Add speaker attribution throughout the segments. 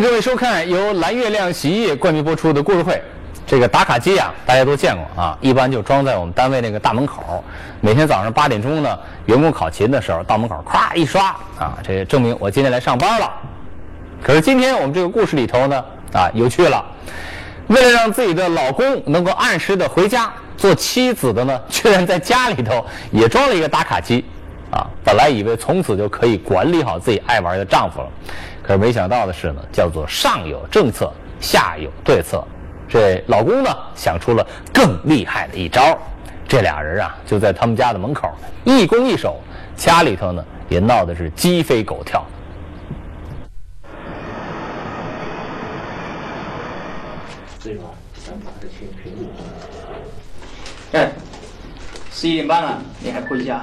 Speaker 1: 各位收看由蓝月亮洗衣液冠名播出的故事会。这个打卡机啊，大家都见过啊，一般就装在我们单位那个大门口。每天早上八点钟呢，员工考勤的时候，到门口咵一刷啊，这证明我今天来上班了。可是今天我们这个故事里头呢，啊，有趣了。为了让自己的老公能够按时的回家，做妻子的呢，居然在家里头也装了一个打卡机。啊，本来以为从此就可以管理好自己爱玩的丈夫了，可没想到的是呢，叫做上有政策，下有对策。这老公呢想出了更厉害的一招，这俩人啊就在他们家的门口一攻一守，家里头呢也闹得是鸡飞狗跳。
Speaker 2: 对吧？想把这钱赔我。
Speaker 3: 哎，十一点半了，你还回家？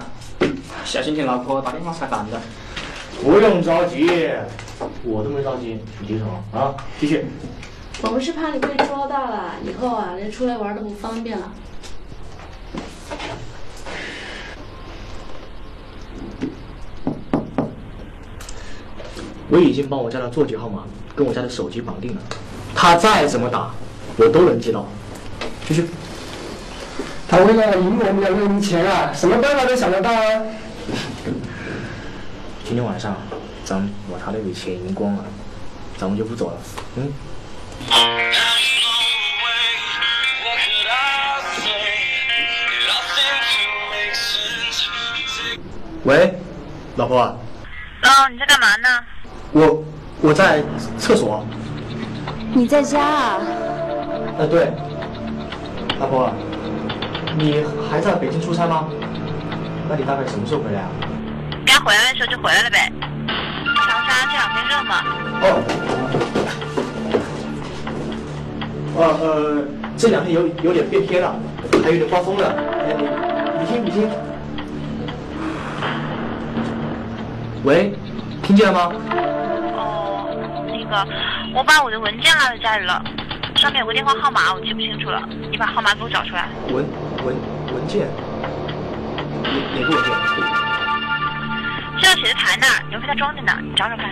Speaker 3: 小心听老婆打电话才烦的。
Speaker 2: 不用着急，我都没着急，你急什么啊？继续。
Speaker 4: 我们是怕你被抓到了，以后啊，连出来玩都不方便了。
Speaker 2: 我已经把我家的座机号码跟我家的手机绑定了，他再怎么打，我都能接到。继续。
Speaker 5: 他为了赢我们两个人的钱啊，什么办法都想得到啊！
Speaker 2: 今天晚上咱们把他那笔钱赢光了，咱们就不走了。嗯。喂，老婆。
Speaker 6: 哦，你在干嘛呢？
Speaker 2: 我我在厕所。
Speaker 4: 你在家啊？
Speaker 2: 呃，对。老婆，你还在北京出差吗？那你大概什么时候回来啊？
Speaker 6: 该回来的时候就回来了呗。长沙这两天热吗？
Speaker 2: 哦。呃呃，这两天有有点变天了，还有点刮风了。哎，你你听你听。喂，听见了吗？
Speaker 6: 哦，那个，我把我的文件落在家里了，上面有个电话号码，我记不清楚了，你把号码给我找出来。
Speaker 2: 文文文件？哪哪个文件？
Speaker 6: 写字台那儿，邮费它装着呢，你找找看。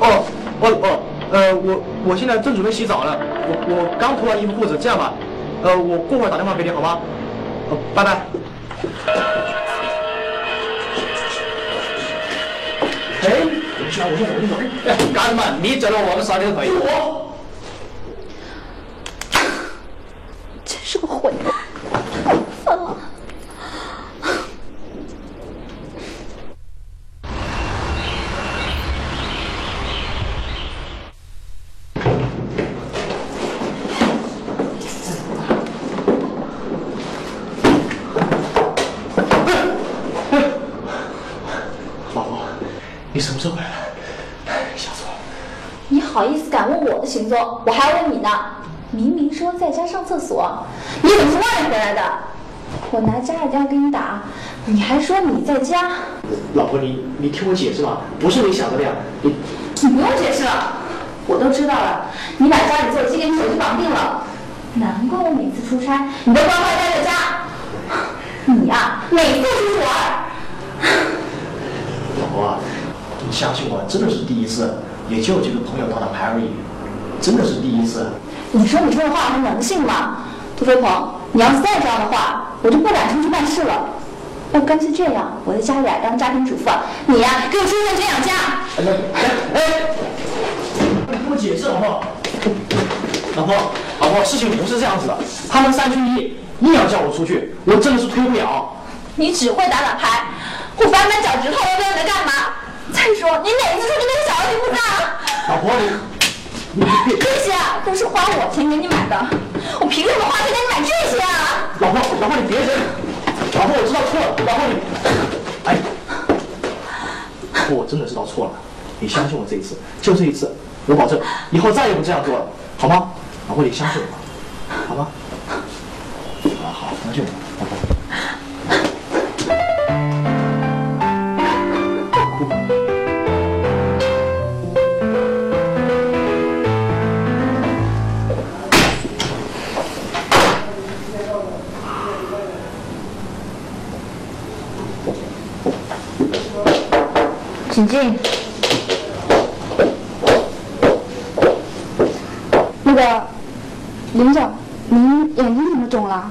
Speaker 2: 哦哦哦，呃，我我现在正准备洗澡呢，我我刚脱完衣服裤子，这样吧，呃，我过会儿打电话给你好吗？哦，拜拜。哎，我去啊！我先走，我先走。哎，干嘛？你走了，我们啥都可以。我
Speaker 4: 真是个混蛋，烦了。
Speaker 2: 老婆，你什么时候回来？吓死我了！
Speaker 4: 你好意思敢问我的行踪？我还要问你呢。明明说在家上厕所，你怎么从外面回来的？我拿家里电话给你打，你还说你在家。
Speaker 2: 老婆，你你听我解释吧，不是你想的那样。你
Speaker 4: 你不用解释了，我都知道了。你把家里座机给你手机绑定了，难怪我每次出差你都乖乖待在家。你呀、每次出去玩，
Speaker 2: 老婆啊，你相信我，真的是第一次，也就几个朋友打打牌而已，真的是第一次。
Speaker 4: 你说你这话还能信吗？杜飞鹏，你要是再这样的话，我就不敢出去办事了。要不干脆这样，我在家里啊当家庭主妇，你呀、给我出去养家。
Speaker 2: 哎，哎，你听我解释好不好？老婆，老婆，事情不是这样子的，他们三缺一，硬要叫我出去，我真的是推不了。
Speaker 4: 你只会打打牌，我翻翻脚趾头，我不知道你在干嘛。再说，你哪次出去那个小孩你不大？
Speaker 2: 老婆，你
Speaker 4: 这些都是花我钱给你买的，我凭什么花钱给你买这些啊？
Speaker 2: 老婆，老婆你别忍，老婆我知道错了，老婆你，哎，老婆我真的知道错了，你相信我这一次，就这一次，我保证以后再也不这样做了，好吗？老婆你相信我，好吗？啊好，相信我，
Speaker 4: 请进。那个林总，您眼睛怎么肿了？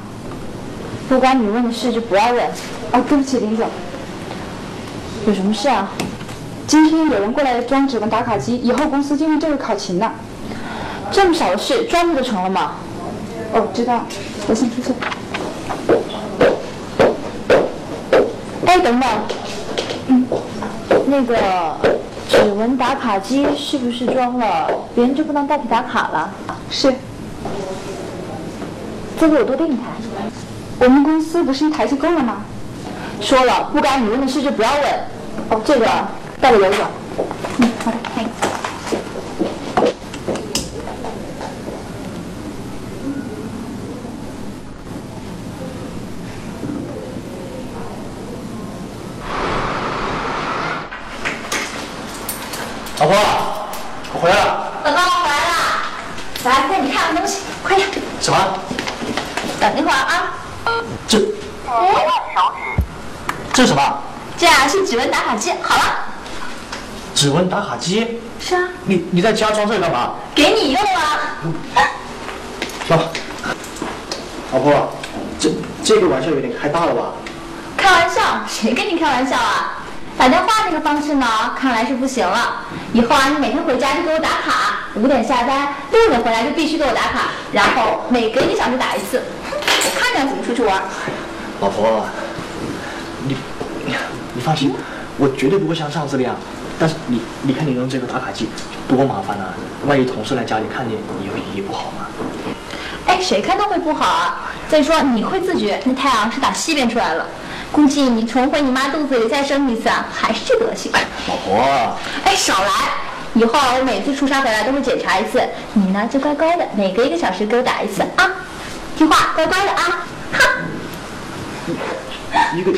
Speaker 4: 不关你问的事就不要问。哦，对不起，林总。有什么事啊？今天有人过来装指纹打卡机，以后公司就用这个考勤了。这么小的事，装不就成了吗？哦，知道。我先出去。哎，等等。嗯，那个指纹打卡机是不是装了，别人就不能代替打卡了？是。这个我多订一台。我们公司不是一台就够了吗？说了，不该你问的事就不要问。哦，这个带着刘总。嗯，好的，thanks。
Speaker 2: 老婆，我回来了。
Speaker 4: 老公，我回来了，来带你看个东西，快点。
Speaker 2: 什么？
Speaker 4: 等一会儿啊。
Speaker 2: 这这是什么？
Speaker 4: 这样是指纹打卡机，好了。
Speaker 2: 指纹打卡机？
Speaker 4: 是啊，
Speaker 2: 你你在家装这个干嘛？
Speaker 4: 给你用啊。
Speaker 2: 老老婆，这这个玩笑有点开大了吧？
Speaker 4: 开玩笑，谁跟你开玩笑啊？打电话那个方式呢，看来是不行了。以后啊，你每天回家就给我打卡，五点下班，六点回来就必须给我打卡，然后每隔一个小时打一次。哼我看你要怎么出去玩。
Speaker 2: 老婆，你你放心，我绝对不会像上次那样。但是你你看你用这个打卡机多麻烦啊！万一同事来家里看见，以后也不好嘛。
Speaker 4: 哎，谁看都会不好啊。再说你会自觉，那太阳是打西边出来了，估计你重回你妈肚子里再生一次啊，还是这德行。
Speaker 2: 老婆，
Speaker 4: 哎，少来！以后我每次出差回来都会检查一次，你呢就乖乖的，每隔一个小时给我打一次啊，听话，乖乖的啊，哈。
Speaker 2: 一个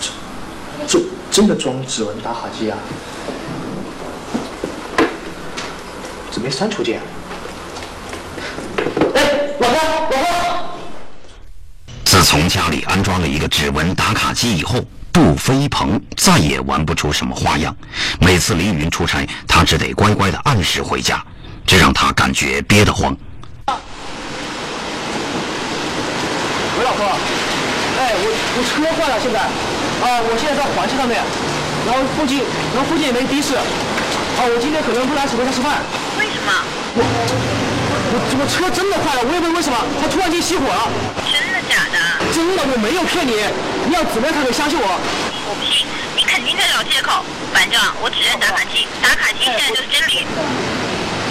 Speaker 2: 这这真的装指纹打卡机啊？怎么没删除键啊？哎，老婆，老婆。
Speaker 7: 自从家里安装了一个指纹打卡机以后，杜飞鹏再也玩不出什么花样。每次凌云出差，他只得乖乖的按时回家，这让他感觉憋得慌。
Speaker 2: 喂，老婆，哎，我我车坏了，现在，啊，我现在在环线上面，然后附近，然后附近也没的士，啊，我今天可能不来回家吃饭。
Speaker 6: 为什么？
Speaker 2: 我我我车真的坏了，我也不知道为什么，它突然间熄火了。
Speaker 6: 真的假的？
Speaker 2: 真的，我没有骗你，你要怎么样才可以相信我？
Speaker 6: 我不信，你肯定在找借口。反正我只认打卡机，打卡机现在就是真理。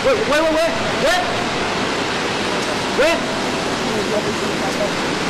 Speaker 2: 喂喂喂喂喂喂！
Speaker 6: 请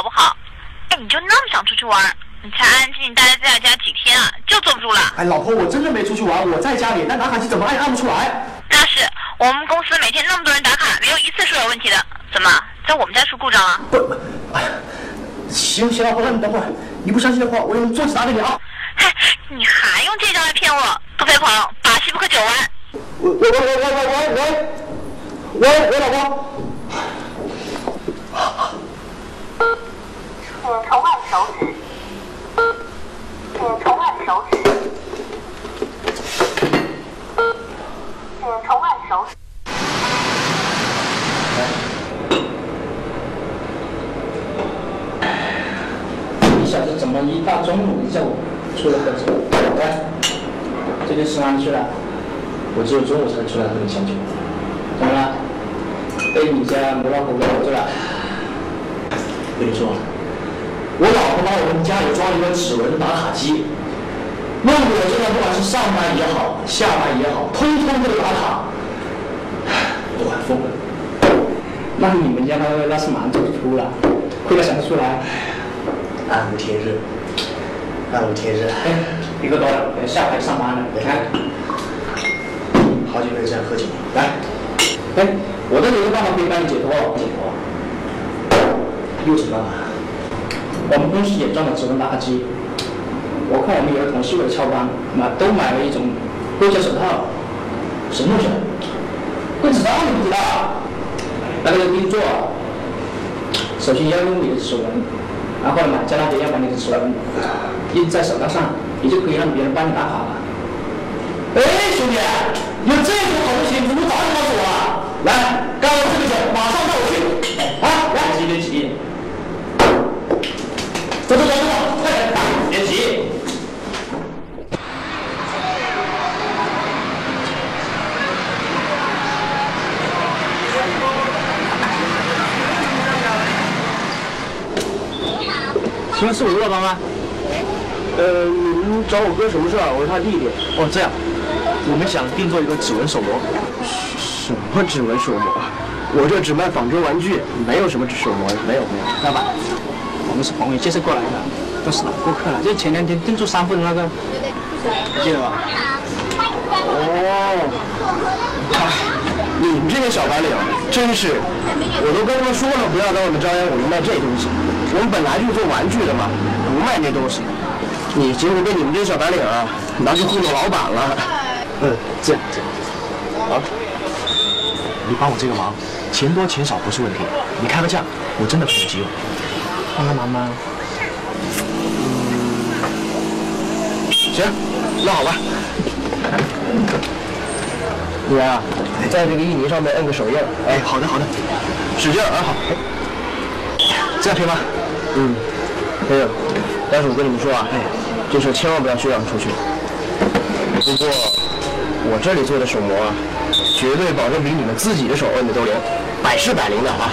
Speaker 6: 好不好？哎，你就那么想出去玩？你才安静待在家几天啊，就坐不住了。
Speaker 2: 哎，老婆，我真的没出去玩，我在家里，那打卡机怎么按也按不出来。
Speaker 6: 那是我们公司每天那么多人打卡，没有一次是有问题的。怎么，在我们家出故障了？
Speaker 2: 不不，哎呀，行行，老婆，那你等会儿，你不相信的话，我用座机打给你啊。
Speaker 6: 嗨，你还用这招来骗我？杜飞鹏，把戏不可久玩。
Speaker 2: 喂喂喂喂喂喂喂喂喂，老婆。
Speaker 6: 请从外手指请重按手指嗯好的小子怎么一
Speaker 3: 大中午一叫我出来喝酒来这就吃饭去了？
Speaker 2: 我只有中午才能出来和你相聚
Speaker 3: 怎么了？被你家母老虎给留住了？
Speaker 2: 跟你说我老婆把我们家里装一个指纹打卡机，弄得我现在不管是上班也好，下班也好，通通都得打卡，都快疯了。
Speaker 3: 那你们家那个那是蛮走出了，亏他想得出来。
Speaker 2: 暗无天日，暗无天日。
Speaker 3: 哎，一个多了，等下班上班了，你看。
Speaker 2: 好久没有这样喝酒了，来，
Speaker 3: 哎，我这里有个办法可以帮你解脱，解脱。
Speaker 2: 又什么办法？
Speaker 3: 我们公司也装了指纹打卡机，我看我们有的同事为了翘班，买都买了一种硅胶手套，
Speaker 2: 什么东西？
Speaker 3: 硅指套你不知道？那个定做，首先要用你的指纹，然后呢，买家那边要把你的指纹印在手套上，你就可以让别人帮你打卡了。
Speaker 2: 哎，兄弟，有这种好东西，你怎么早点告诉我啊？来，干完这个酒，马上带我去。啊，来，
Speaker 3: 别急别急，
Speaker 2: 走走走走走，快点！
Speaker 3: 别急。请问是我陆老板吗？
Speaker 2: 呃，你们找我哥什么事啊？我是他弟弟。哦，这样，我们想定做一个指纹手模。
Speaker 5: 什么指纹手模？我这只卖仿真玩具，没有什么手模，没有没有。
Speaker 3: 老板，我们是朋友介绍过来的，都是老顾客了。就前两天订做三副的那个，你记得吧？
Speaker 5: 哦，哎，你们这些小白领真是，我都跟他们说了，不要在外面张扬我们卖这东西。我们本来就是做玩具的嘛，不卖那东西。你结果被你们这些小白领啊拿去糊弄老板了。
Speaker 2: 嗯，这样这样。好，你帮我这个忙，钱多钱少不是问题，你开个价，我真的很急用。
Speaker 3: 帮个忙吗？
Speaker 5: 行，那好吧。你啊，在这个印泥上面摁个手印。
Speaker 2: 哎，好的好的，
Speaker 5: 使劲儿啊！好，
Speaker 2: 这样可以吗？
Speaker 5: 嗯，可以。但是我跟你们说啊，哎，这事千万不要宣扬出去。不过我这里做的手模啊，绝对保证比你们自己的手摁的都灵，百试百灵的啊！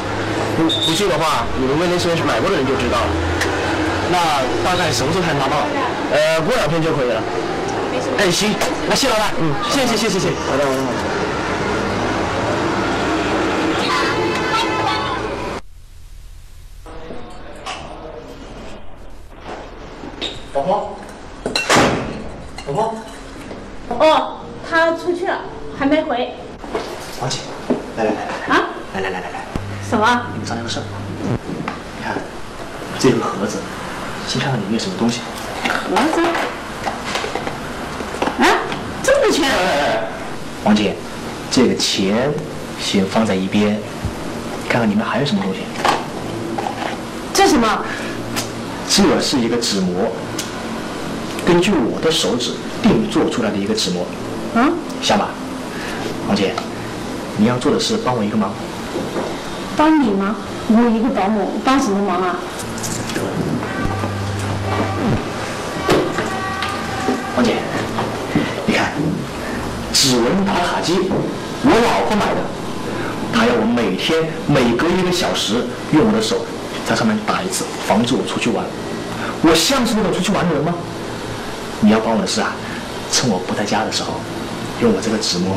Speaker 5: 不不信的话，你们问那些买过的人就知道了。
Speaker 2: 那大概什么时候才能拿到？
Speaker 5: 呃，过两天就可以了。
Speaker 2: 哎，行，那谢老板，嗯，谢谢谢谢谢谢。
Speaker 5: 好的好的好的。
Speaker 2: 宝宝，宝宝，
Speaker 4: 哦，他出去了，还没回。
Speaker 2: 王姐，来来来来来，
Speaker 4: 啊？
Speaker 2: 来来来来来，
Speaker 4: 什么？
Speaker 2: 你们商量个事儿。你看，这个盒子，先看看里面有什么东西。
Speaker 4: 盒子？啊？这么多钱？
Speaker 2: 王姐，这个钱先放在一边，看看里面还有什么东西。
Speaker 4: 这什么？
Speaker 2: 这是一个纸模，根据我的手指定做出来的一个纸模，
Speaker 4: 嗯？
Speaker 2: 下吧？王姐，你要做的是帮我一个忙。
Speaker 4: 帮你吗？我一个保姆，帮什么忙啊？
Speaker 2: 王姐，你看，指纹打卡机，我老婆买的，他要我每天每隔一个小时用我的手在上面打一次，防止我出去玩。我像是那种出去玩的人吗？你要帮我的事啊，趁我不在家的时候，用我这个指模，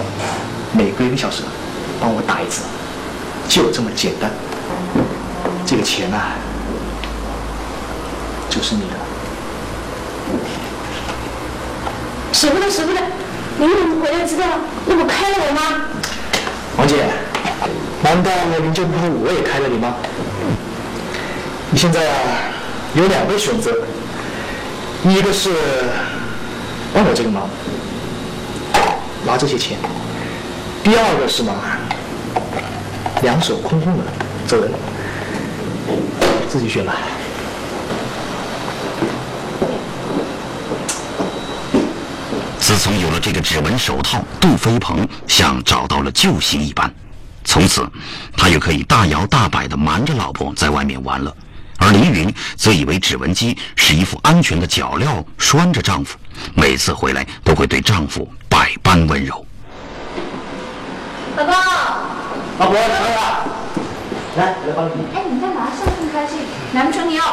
Speaker 2: 每隔一个小时帮我打一次，就这么简单。这个钱啊，就是你的。
Speaker 4: 舍不得，舍不得。你怎么回来知道？那我开了我吗？
Speaker 2: 王姐，难道您就不怕我也开了你吗？你现在啊，有两个选择，一个是帮我这个忙，拿这些钱；第二个是嘛，两手空空的走人，自己选吧。
Speaker 7: 自从有了这个指纹手套，杜飞鹏像找到了救星一般。从此，他又可以大摇大摆地瞒着老婆在外面玩了，而黎云则以为指纹机是一副安全的脚镣拴着丈夫，每次回来都会对丈夫百般温柔。
Speaker 4: 老公，
Speaker 2: 老婆，来了，来，我来帮你。
Speaker 4: 哎，你干嘛笑这么开心？难不成你要？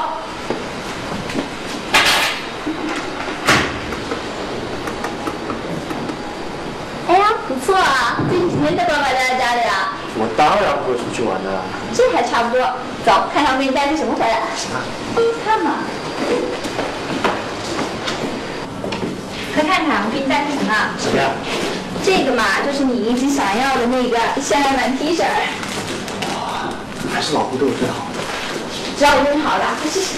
Speaker 4: 哎呀，不错啊！最近几天都光摆在家里啊？
Speaker 2: 我当然不会出去玩的。
Speaker 4: 这还差不多。走，看看我给你带些什么回来。看嘛，快看看我给你带些什么。
Speaker 2: 什么呀？
Speaker 4: 这个嘛，就是你一直想要的那个限量版 T 恤。
Speaker 2: 还是老胡对我最好。
Speaker 4: 只要我对你好的，快试试。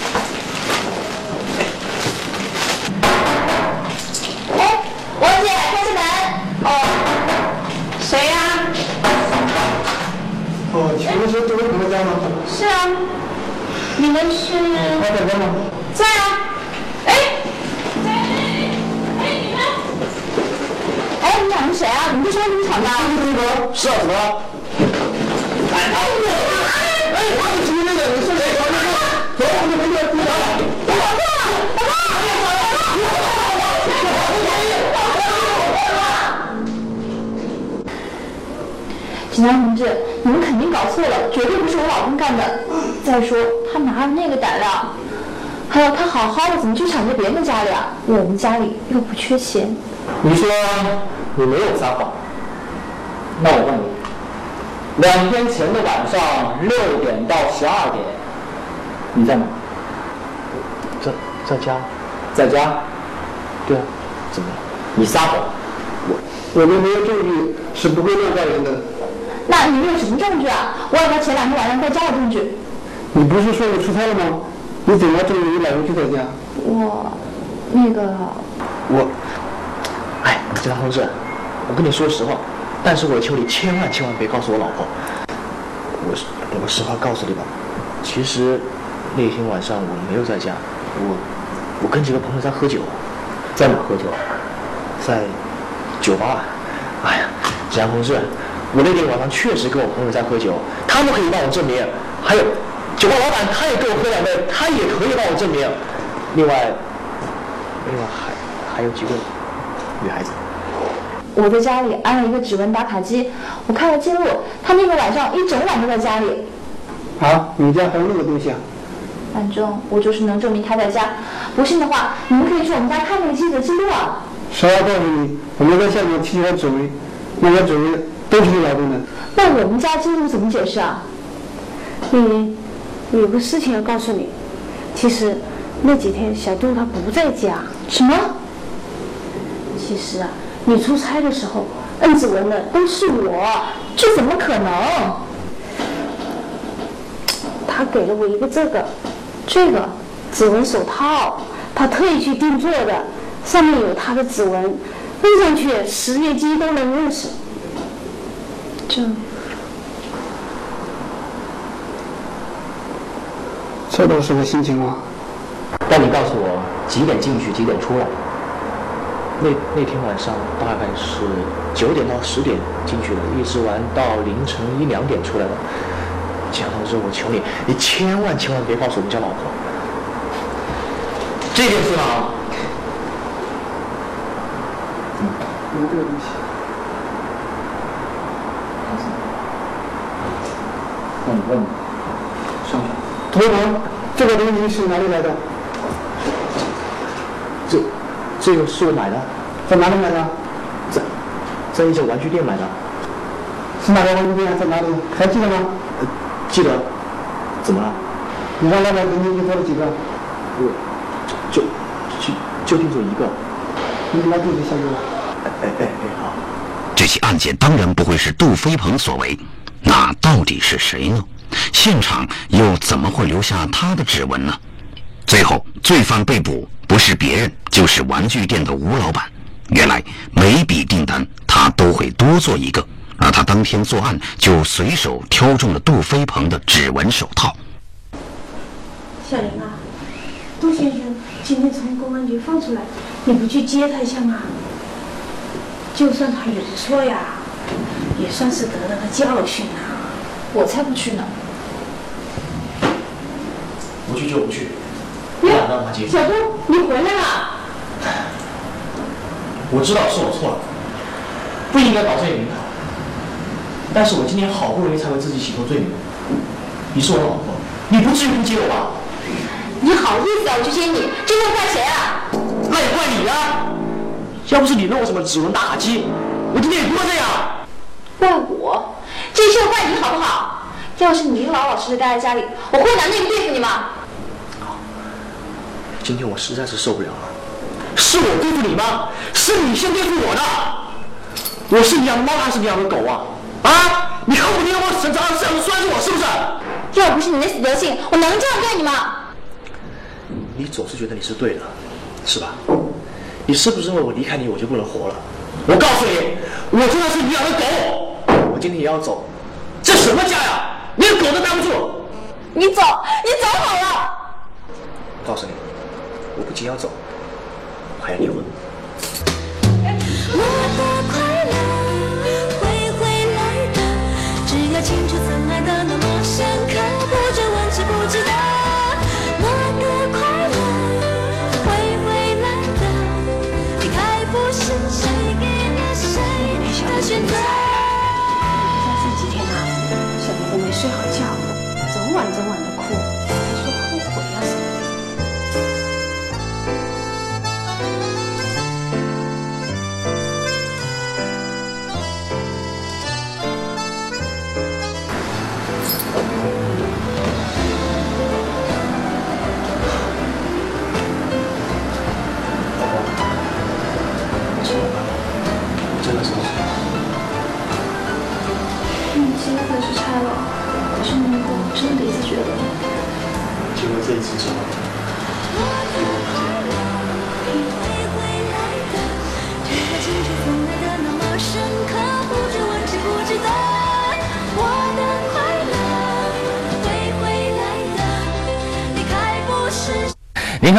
Speaker 4: 你们是？
Speaker 8: 他在家吗？
Speaker 4: 在啊。哎，哎哎，你们？哎，你们两个谁啊？你们这声音这么吵的？
Speaker 2: 是啊，怎么了？哎哎哎！哎，我是那个，你是谁？走走走，走，我们回去，走。
Speaker 4: 警察同志，你们肯定搞错了，绝对不是我老公干的。再说他哪有那个胆量？还有他好好的怎么就抢劫别人的家里啊？我们家里又不缺钱。
Speaker 2: 你说你没有撒谎，那我问你，两天前的晚上六点到十二点，你在哪？在在家，在家。对啊，怎么了？你撒谎。
Speaker 8: 我我们没有证据，是不会乱告人的。
Speaker 4: 那你们有什么证据啊？我有他前两天晚上在家的证据。
Speaker 8: 你不是说你出差了吗？你怎么证明你老公就在家？
Speaker 4: 我，那个，
Speaker 2: 我，哎，警察同志，我跟你说实话，但是我求你千万千万别告诉我老婆。我是我实话告诉你吧，其实那天晚上我没有在家，我我跟几个朋友在喝酒，在哪喝酒？在酒吧。哎呀，警察同志，我那天晚上确实跟我朋友在喝酒，他们可以帮我证明。还有，酒吧老板他也给我喝两杯，他也可以帮我证明。另外，另外还还有几个女孩子。
Speaker 4: 我在家里安了一个指纹打卡机，我看了记录，他那个晚上一整晚都在家里。
Speaker 8: 啊，你家还有那个东西啊？
Speaker 4: 反正我就是能证明他在家。不信的话，你们可以去我们家看那个记者记录啊。
Speaker 8: 实话告诉你，我们在现场提取了指纹，那个指纹都是你老公的。
Speaker 4: 那我们家记录怎么解释啊？
Speaker 9: 你有个事情要告诉你，其实那几天小杜他不在家。
Speaker 4: 什么？
Speaker 9: 其实啊，你出差的时候摁指纹的都是我，
Speaker 4: 这怎么可能？
Speaker 9: 他给了我一个这个，这个指纹手套，他特意去定做的，上面有他的指纹，摁上去十月机都能认识。这
Speaker 8: 这都是个新情况。
Speaker 2: 但你告诉我几点进去，几点出来？那那天晚上大概是九点到十点进去的，一直玩到凌晨一两点出来的。警察同志，我求你，你千万千万别告诉我们家老婆这件事啊！
Speaker 8: 有这个东西。
Speaker 2: 那你问你，上去。
Speaker 8: 涂文，这个东西是哪里来的？
Speaker 2: 这这个是我买的，
Speaker 8: 在哪里买的？
Speaker 2: 在在一家玩具店买的，
Speaker 8: 是哪家玩具店？在哪里？还记得吗？
Speaker 2: 记得。怎么了？
Speaker 8: 你让老板给你做了几个？
Speaker 2: 我就就就定做一个。
Speaker 8: 你给他地址下给我。
Speaker 2: 哎哎哎哎，好。
Speaker 7: 这起案件当然不会是杜飞鹏所为，那到底是谁呢？现场又怎么会留下他的指纹呢？最后，罪犯被捕不是别人，就是玩具店的吴老板。原来每笔订单他都会多做一个，而他当天作案就随手挑中了杜飞鹏的指纹手套。
Speaker 9: 小林啊，杜先生今天从公安局放出来，你不去接他一下吗？就算他有错呀，也算是得了个教训啊。
Speaker 4: 我才不去呢。
Speaker 2: 我去就不去，我懒得让他结婚。
Speaker 8: 小姑，你回来了。
Speaker 2: 我知道是我错了，不应该搞这些名堂。但是我今天好不容易才为自己洗脱罪名。你是我老婆，你不至于不接我吧？
Speaker 4: 你好意思啊？我去接你，这又怪谁啊？
Speaker 2: 那也怪你啊、要不是你弄我什么指纹打卡机，我今天也不会这样。
Speaker 4: 怪我？这事怪你好不好？要是你老老实实待在家里，我会拿那个对付你吗？
Speaker 2: 今天我实在是受不了了，是我对付你吗？是你先对付我的。我是你养的猫还是你养的狗啊？啊！你恨不得用我绳子二十四小时拴着我，是不是？
Speaker 4: 要不是你那死德性，我能这样对你吗？
Speaker 2: 你总是觉得你是对的，是吧？你是不是认为我离开你我就不能活了？我告诉你，我就算是你养的狗，我今天也要走。这什么家呀？连狗都待不住。
Speaker 4: 你走，你走好了。
Speaker 2: 告诉你，我不仅要走，还要离婚。
Speaker 9: 我的快乐会回来的，只要清楚曾爱的那么深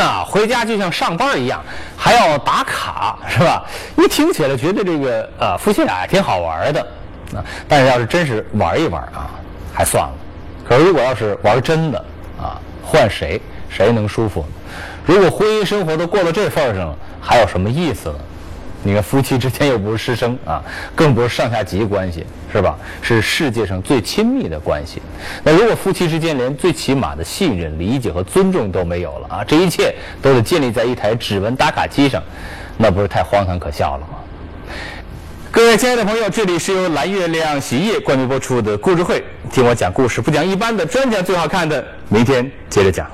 Speaker 8: 啊，
Speaker 4: 回
Speaker 1: 家就像上班一样，还要打卡，是吧？一听起来觉得这个呃夫妻俩挺好玩的啊，但是要是真是玩一玩啊，还算了。可是如果要是玩真的啊，换谁谁能舒服？如果婚姻生活都过了这份上了，还有什么意思呢？你看夫妻之间又不是师生啊，更不是上下级关系，是吧？是世界上最亲密的关系。那如果夫妻之间连最起码的信任、理解和尊重都没有了啊，这一切都得建立在一台指纹打卡机上，那不是太荒唐可笑了吗？各位亲爱的朋友，这里是由蓝月亮洗衣液冠名播出的故事会，听我讲故事，不讲一般的，专讲最好看的，明天接着讲。